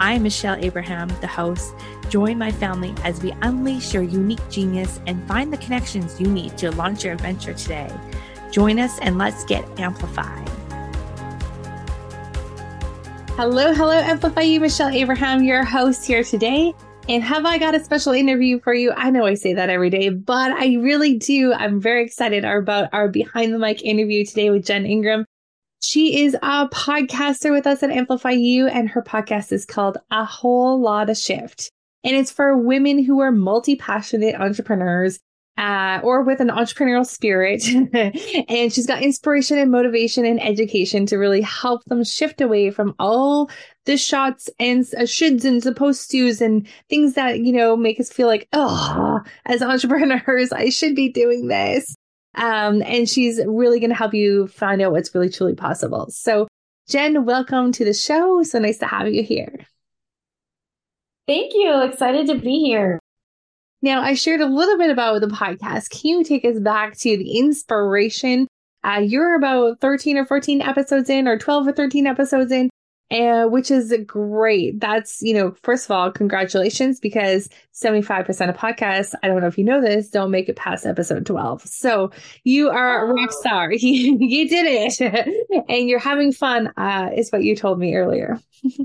I'm Michelle Abraham, the host. Join my family as we unleash your unique genius and find the connections you need to launch your adventure today. Join us and let's get amplified. Hello, hello, Amplify You, Michelle Abraham, your host here today. And have I got a special interview for you? I know I say that every day, but I really do. I'm very excited about our behind the mic interview today with Jen Ingram. She is a podcaster with us at Amplify You, and her podcast is called A Whole Lotta Shift and it's for women who are multi passionate entrepreneurs. Uh, or with an entrepreneurial spirit. and she's got inspiration and motivation and education to really help them shift away from all the shots and uh, shoulds and supposed tos and things that, you know, make us feel like, oh, as entrepreneurs, I should be doing this. Um, and she's really going to help you find out what's really truly possible. So, Jen, welcome to the show. So nice to have you here. Thank you. Excited to be here. Now, I shared a little bit about the podcast. Can you take us back to the inspiration? Uh, you're about 13 or 14 episodes in, or 12 or 13 episodes in, uh, which is great. That's, you know, first of all, congratulations because 75% of podcasts, I don't know if you know this, don't make it past episode 12. So you are a rock star. you, you did it and you're having fun, uh, is what you told me earlier.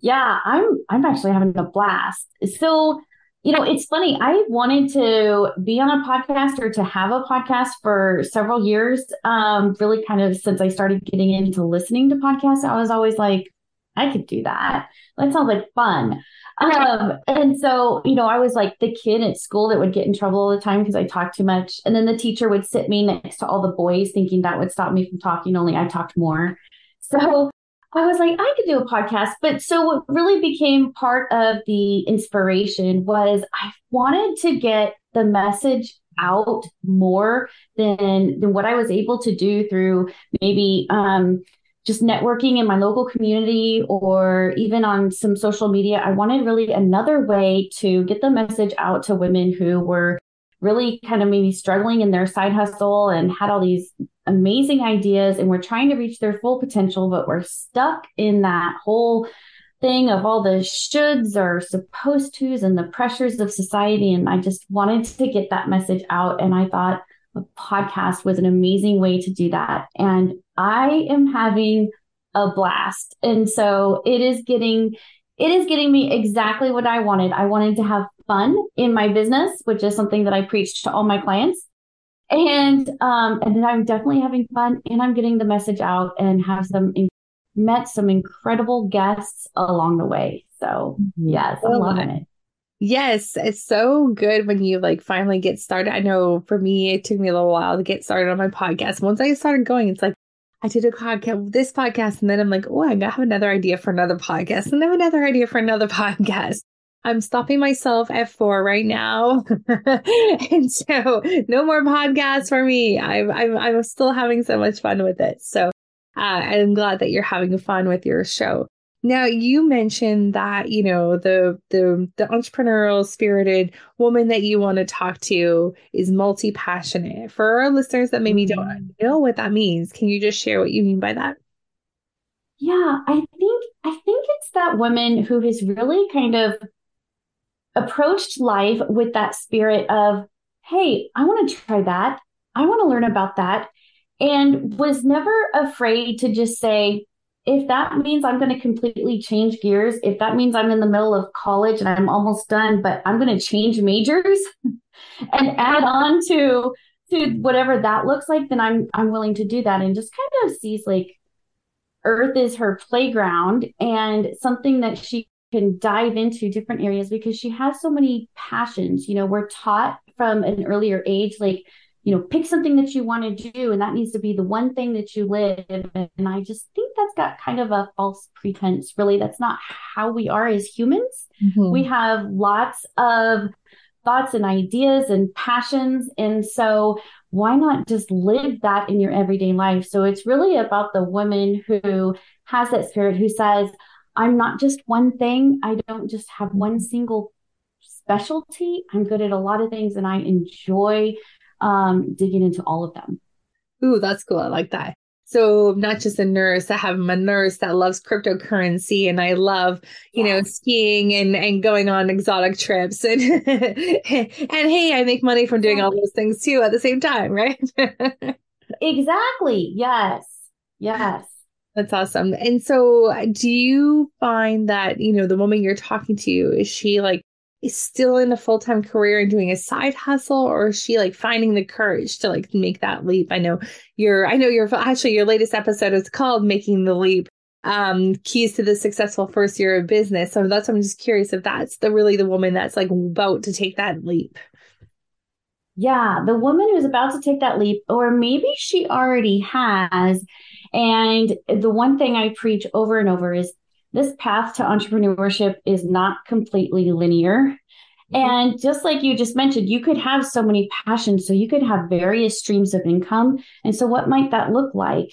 Yeah, I'm I'm actually having a blast. So, you know, it's funny. I wanted to be on a podcast or to have a podcast for several years. Um, really kind of since I started getting into listening to podcasts, I was always like, I could do that. That sounds like fun. Um, and so, you know, I was like the kid at school that would get in trouble all the time because I talked too much. And then the teacher would sit me next to all the boys thinking that would stop me from talking, only I talked more. So I was like, I could do a podcast. But so what really became part of the inspiration was I wanted to get the message out more than than what I was able to do through maybe um, just networking in my local community or even on some social media. I wanted really another way to get the message out to women who were really kind of maybe struggling in their side hustle and had all these amazing ideas and we're trying to reach their full potential, but we're stuck in that whole thing of all the shoulds or supposed tos and the pressures of society. And I just wanted to get that message out. And I thought a podcast was an amazing way to do that. And I am having a blast. And so it is getting it is getting me exactly what I wanted. I wanted to have fun in my business, which is something that I preach to all my clients. And um, and then I'm definitely having fun and I'm getting the message out and have some in- met some incredible guests along the way. So mm-hmm. yes, I'm loving it. Yes, it's so good when you like finally get started. I know for me, it took me a little while to get started on my podcast. Once I started going, it's like I did a podcast, this podcast, and then I'm like, oh, I have another idea for another podcast, and I have another idea for another podcast. I'm stopping myself at four right now. and so no more podcasts for me. I'm, I'm, I'm still having so much fun with it. So uh, I'm glad that you're having fun with your show. Now you mentioned that you know the the the entrepreneurial spirited woman that you want to talk to is multi passionate. For our listeners that maybe mm-hmm. don't know what that means, can you just share what you mean by that? Yeah, I think I think it's that woman who has really kind of approached life with that spirit of, hey, I want to try that. I want to learn about that. And was never afraid to just say, if that means I'm going to completely change gears, if that means I'm in the middle of college and I'm almost done, but I'm going to change majors and add on to to whatever that looks like, then I'm I'm willing to do that and just kind of sees like Earth is her playground and something that she can dive into different areas because she has so many passions. You know, we're taught from an earlier age, like you know, pick something that you want to do, and that needs to be the one thing that you live. And I just think that's got kind of a false pretense, really. That's not how we are as humans. Mm-hmm. We have lots of thoughts and ideas and passions. And so, why not just live that in your everyday life? So, it's really about the woman who has that spirit who says, I'm not just one thing. I don't just have one single specialty. I'm good at a lot of things and I enjoy um, digging into all of them. Ooh, that's cool. I like that. So not just a nurse, I have a nurse that loves cryptocurrency and I love, you yes. know, skiing and, and going on exotic trips and and hey, I make money from doing all those things too at the same time, right? exactly. Yes. Yes. That's awesome. And so do you find that, you know, the woman you're talking to, is she like still in a full-time career and doing a side hustle or is she like finding the courage to like make that leap? I know your i know your actually your latest episode is called making the leap um keys to the successful first year of business. So that's i'm just curious if that's the really the woman that's like about to take that leap. Yeah the woman who's about to take that leap or maybe she already has and the one thing i preach over and over is this path to entrepreneurship is not completely linear. Mm-hmm. And just like you just mentioned, you could have so many passions. So you could have various streams of income. And so, what might that look like?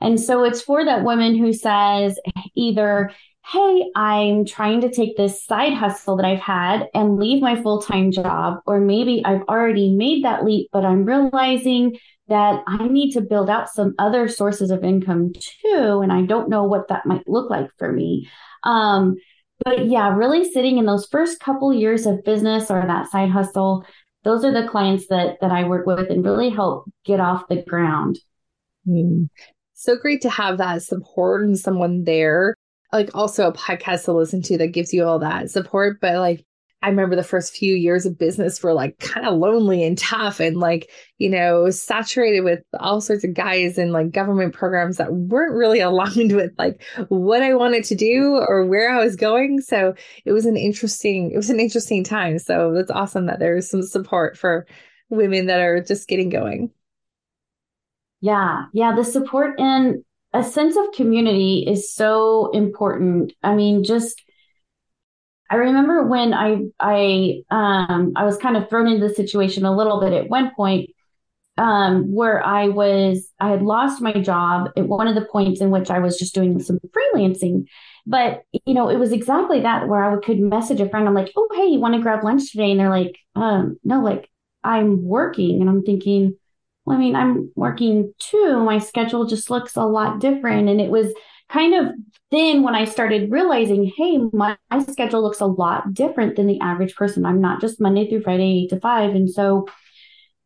And so, it's for that woman who says either, Hey, I'm trying to take this side hustle that I've had and leave my full time job. Or maybe I've already made that leap, but I'm realizing that I need to build out some other sources of income too. And I don't know what that might look like for me. Um, but yeah, really sitting in those first couple years of business or that side hustle, those are the clients that that I work with and really help get off the ground. Mm. So great to have that support and someone there. Like also a podcast to listen to that gives you all that support, but like I remember the first few years of business were like kind of lonely and tough and like, you know, saturated with all sorts of guys and like government programs that weren't really aligned with like what I wanted to do or where I was going. So it was an interesting, it was an interesting time. So it's awesome that there's some support for women that are just getting going. Yeah. Yeah. The support and a sense of community is so important. I mean, just I remember when I I um I was kind of thrown into the situation a little bit at one point um where I was I had lost my job at one of the points in which I was just doing some freelancing. But you know, it was exactly that where I could message a friend. I'm like, oh hey, you want to grab lunch today? And they're like, um, no, like I'm working. And I'm thinking, well, I mean, I'm working too. My schedule just looks a lot different. And it was kind of then when I started realizing, hey, my, my, schedule looks a lot different than the average person. I'm not just Monday through Friday, eight to five. And so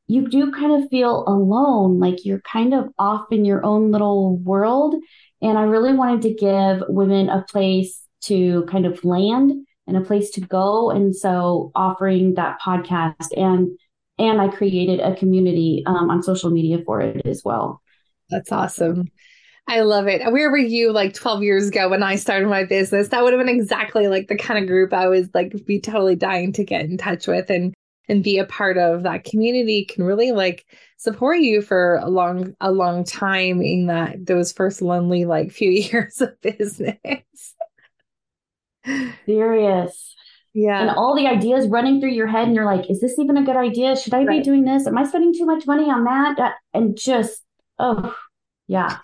you do kind of feel alone, like you're kind of off in your own little world. And I really wanted to give women a place to kind of land and a place to go. And so offering that podcast and and I created a community um, on social media for it as well. That's awesome. I love it. Where were you like 12 years ago when I started my business? That would have been exactly like the kind of group I was like be totally dying to get in touch with and and be a part of that community can really like support you for a long a long time in that those first lonely like few years of business. Serious. Yeah. And all the ideas running through your head and you're like, is this even a good idea? Should I right. be doing this? Am I spending too much money on that? And just oh yeah.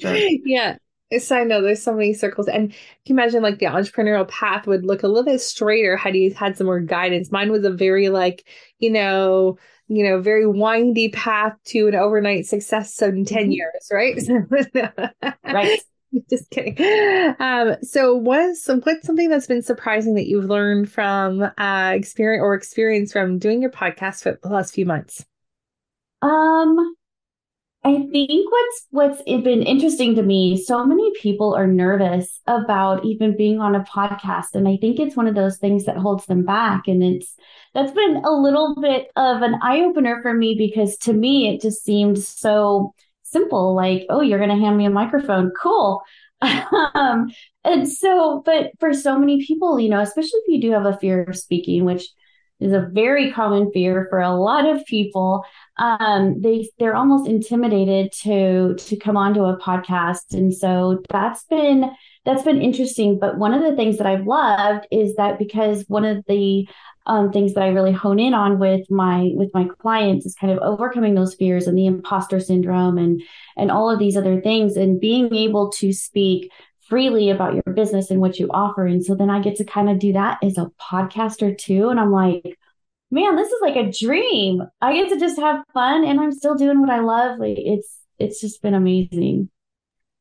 Sure. yeah. So I know there's so many circles. And can you imagine like the entrepreneurial path would look a little bit straighter had you had some more guidance? Mine was a very like, you know, you know, very windy path to an overnight success in 10 mm-hmm. years, right? right. Just kidding. Um, so what's what's something that's been surprising that you've learned from uh experience or experience from doing your podcast for the last few months? Um I think what's what's been interesting to me, so many people are nervous about even being on a podcast, and I think it's one of those things that holds them back. And it's that's been a little bit of an eye opener for me because to me it just seemed so simple, like, oh, you're going to hand me a microphone, cool. um, and so, but for so many people, you know, especially if you do have a fear of speaking, which is a very common fear for a lot of people. Um, they they're almost intimidated to to come onto a podcast, and so that's been that's been interesting. But one of the things that I've loved is that because one of the um, things that I really hone in on with my with my clients is kind of overcoming those fears and the imposter syndrome and and all of these other things and being able to speak freely about your business and what you offer. And so then I get to kind of do that as a podcaster too. And I'm like, man, this is like a dream. I get to just have fun and I'm still doing what I love. Like it's it's just been amazing.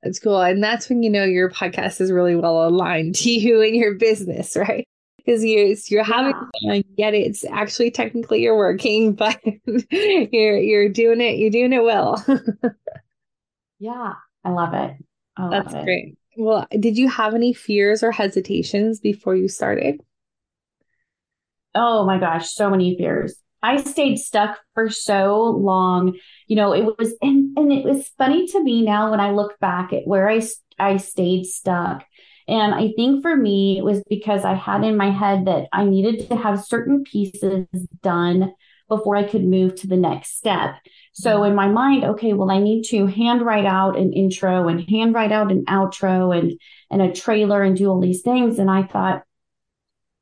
That's cool. And that's when you know your podcast is really well aligned to you and your business, right? Because you you're having yeah. fun, yet it's actually technically you're working, but you're you're doing it, you're doing it well. yeah, I love it. I love that's it. great. Well, did you have any fears or hesitations before you started? Oh my gosh, so many fears. I stayed stuck for so long. You know, it was, and, and it was funny to me now when I look back at where I, I stayed stuck. And I think for me, it was because I had in my head that I needed to have certain pieces done before I could move to the next step. So mm-hmm. in my mind, okay, well, I need to handwrite out an intro and handwrite out an outro and, and a trailer and do all these things. And I thought,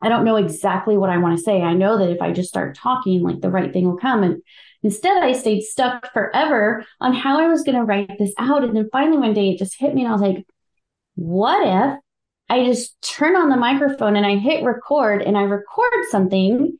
I don't know exactly what I want to say. I know that if I just start talking, like the right thing will come. And instead, I stayed stuck forever on how I was going to write this out. And then finally, one day it just hit me, and I was like, what if I just turn on the microphone and I hit record and I record something?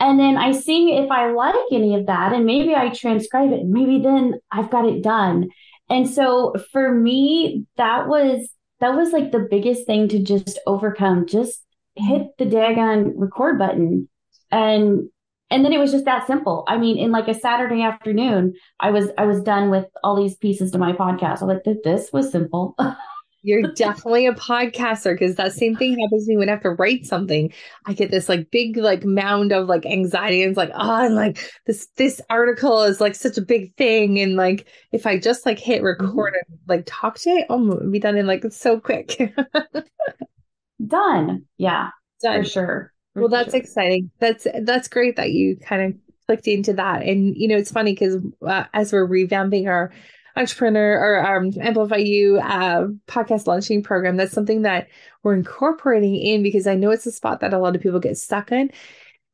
And then I see if I like any of that, and maybe I transcribe it, maybe then I've got it done. And so for me, that was that was like the biggest thing to just overcome. Just hit the daggone record button and and then it was just that simple. I mean, in like a Saturday afternoon, I was I was done with all these pieces to my podcast. I was like, this was simple. You're definitely a podcaster because that same thing happens to me when I have to write something. I get this like big like mound of like anxiety and it's like, oh, and like this this article is like such a big thing. And like if I just like hit record mm-hmm. and like talk to it, oh, it'll be done in like so quick. Done. Yeah. Done. For sure. For well, that's sure. exciting. That's that's great that you kind of clicked into that. And you know, it's funny because uh, as we're revamping our entrepreneur or um, amplify you uh, podcast launching program. That's something that we're incorporating in because i know it's a spot that a lot of people get stuck in.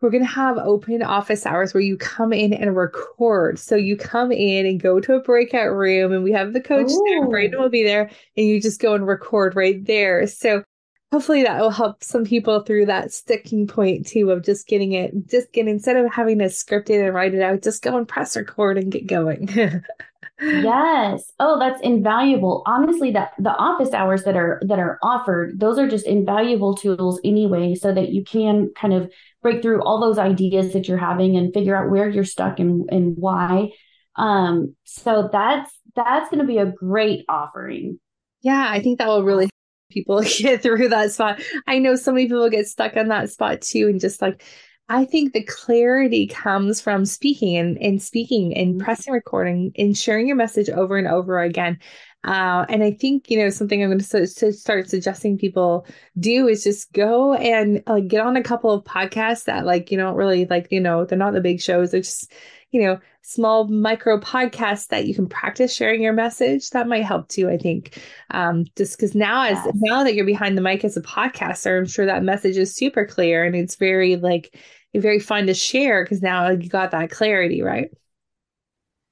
We're going to have open office hours where you come in and record. So you come in and go to a breakout room and we have the coach Ooh. there brandon will be there and you just go and record right there. So hopefully that will help some people through that sticking point too of just getting it just getting instead of having to script it and write it out just go and press record and get going yes. Oh that's invaluable. Honestly that the office hours that are that are offered those are just invaluable tools anyway so that you can kind of break through all those ideas that you're having and figure out where you're stuck and and why. Um so that's that's going to be a great offering. Yeah i think that will really help people get through that spot. I know so many people get stuck on that spot too, and just like I think the clarity comes from speaking and, and speaking and mm-hmm. pressing recording and sharing your message over and over again. Uh, and I think, you know, something I'm going to, to start suggesting people do is just go and like get on a couple of podcasts that like, you don't really like, you know, they're not the big shows. They're just, you know, small micro podcasts that you can practice sharing your message. That might help too, I think. Um, just because now as yes. now that you're behind the mic as a podcaster, I'm sure that message is super clear and it's very like very fun to share because now you got that clarity, right?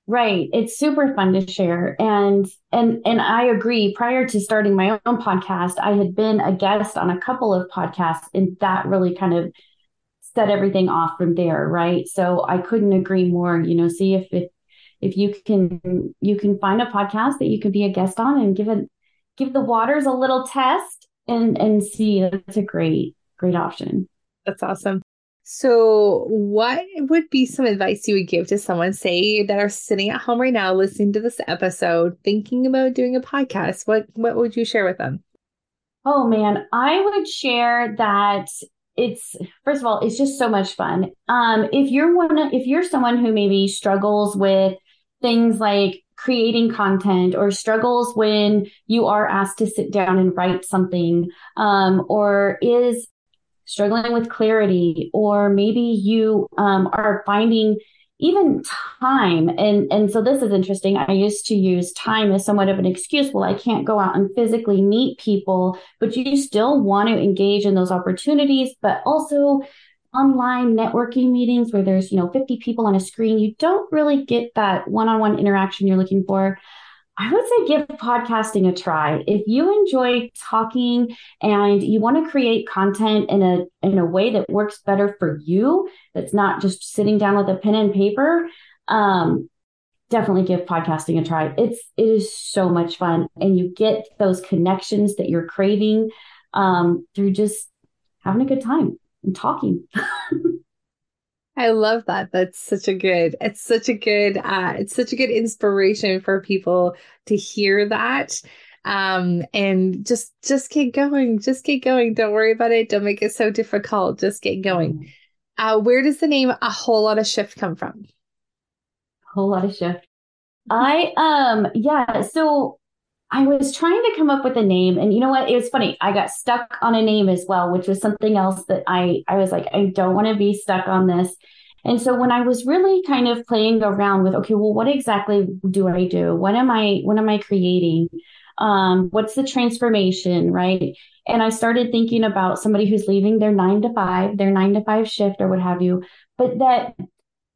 Right. It's super fun to share. And and and I agree. Prior to starting my own podcast, I had been a guest on a couple of podcasts, and that really kind of set everything off from there, right? So I couldn't agree more. You know, see if if if you can you can find a podcast that you can be a guest on and give it give the waters a little test and and see that's a great great option. That's awesome. So, what would be some advice you would give to someone, say, that are sitting at home right now listening to this episode, thinking about doing a podcast? What what would you share with them? Oh man, I would share that it's first of all, it's just so much fun. Um, if you're one, if you're someone who maybe struggles with things like creating content or struggles when you are asked to sit down and write something, um, or is struggling with clarity, or maybe you um, are finding even time and and so this is interesting. I used to use time as somewhat of an excuse. Well i can't go out and physically meet people but you still want to engage in those opportunities but also online networking meetings where there's you know 50 people on a screen you don't really get that one-on-one interaction you're looking for I would say give podcasting a try. If you enjoy talking and you want to create content in a in a way that works better for you, that's not just sitting down with a pen and paper, um, definitely give podcasting a try. It's it is so much fun, and you get those connections that you're craving um, through just having a good time and talking. I love that. That's such a good, it's such a good, uh, it's such a good inspiration for people to hear that. Um, and just, just keep going. Just keep going. Don't worry about it. Don't make it so difficult. Just get going. Mm-hmm. Uh, where does the name a whole lotta shift come from? A whole lotta shift. I, um, yeah. So I was trying to come up with a name and you know what? It was funny. I got stuck on a name as well, which was something else that I, I was like, I don't want to be stuck on this. And so when I was really kind of playing around with, okay, well, what exactly do I do? What am I, what am I creating? Um, what's the transformation? Right. And I started thinking about somebody who's leaving their nine to five, their nine to five shift or what have you, but that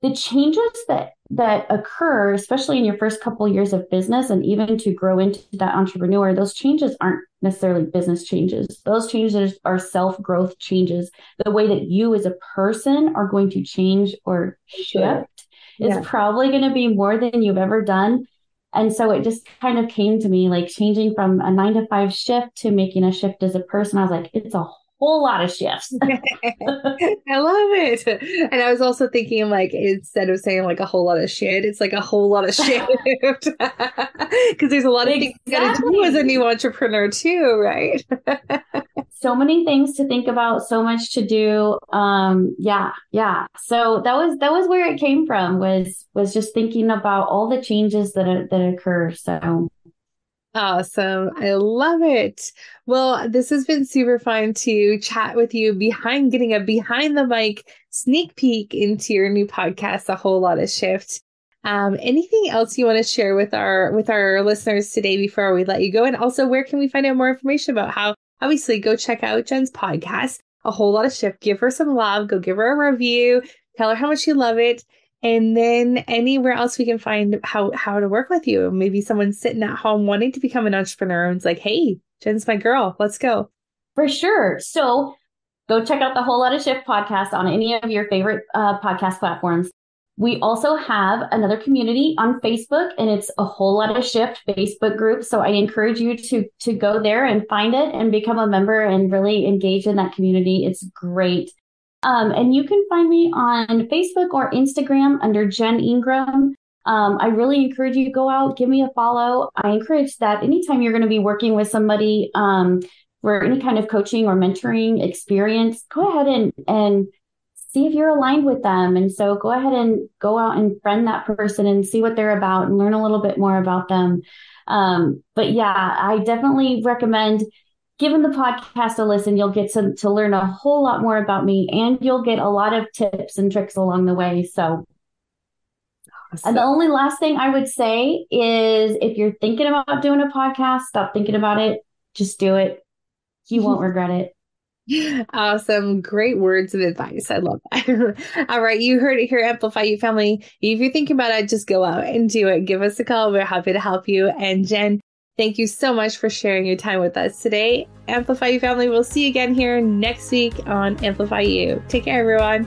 the changes that that occur especially in your first couple years of business and even to grow into that entrepreneur those changes aren't necessarily business changes. Those changes are self growth changes. The way that you as a person are going to change or shift is probably going to be more than you've ever done. And so it just kind of came to me like changing from a 9 to 5 shift to making a shift as a person. I was like it's a whole lot of shifts. I love it. And I was also thinking like instead of saying like a whole lot of shit, it's like a whole lot of shit. Because there's a lot of exactly. things you gotta do as a new entrepreneur too, right? so many things to think about, so much to do. Um, yeah, yeah. So that was that was where it came from was was just thinking about all the changes that that occur. So Awesome. I love it. Well, this has been super fun to chat with you behind getting a behind the mic sneak peek into your new podcast, a whole lotta shift. Um, anything else you want to share with our with our listeners today before we let you go? And also where can we find out more information about how obviously go check out Jen's podcast, a whole lotta shift. Give her some love, go give her a review, tell her how much you love it and then anywhere else we can find how how to work with you. Maybe someone's sitting at home wanting to become an entrepreneur and it's like hey jen's my girl. Let's go. For sure. So go check out the whole lotta shift podcast on any of your favorite uh, podcast platforms. We also have another community on facebook and it's a whole lotta shift facebook group. So i encourage you to to go there and find it and become a member and really engage in that community. It's great um, and you can find me on Facebook or Instagram under Jen Ingram. Um, I really encourage you to go out, give me a follow. I encourage that anytime you're going to be working with somebody um, for any kind of coaching or mentoring experience, go ahead and and see if you're aligned with them. And so go ahead and go out and friend that person and see what they're about and learn a little bit more about them. Um, but yeah, I definitely recommend given the podcast a listen, you'll get to, to learn a whole lot more about me and you'll get a lot of tips and tricks along the way. So, awesome. and the only last thing I would say is if you're thinking about doing a podcast, stop thinking about it. Just do it. You won't regret it. Awesome. Great words of advice. I love that. All right. You heard it here, Amplify You family. If you're thinking about it, just go out and do it. Give us a call. We're happy to help you. And Jen, Thank you so much for sharing your time with us today. Amplify You family, we'll see you again here next week on Amplify You. Take care, everyone.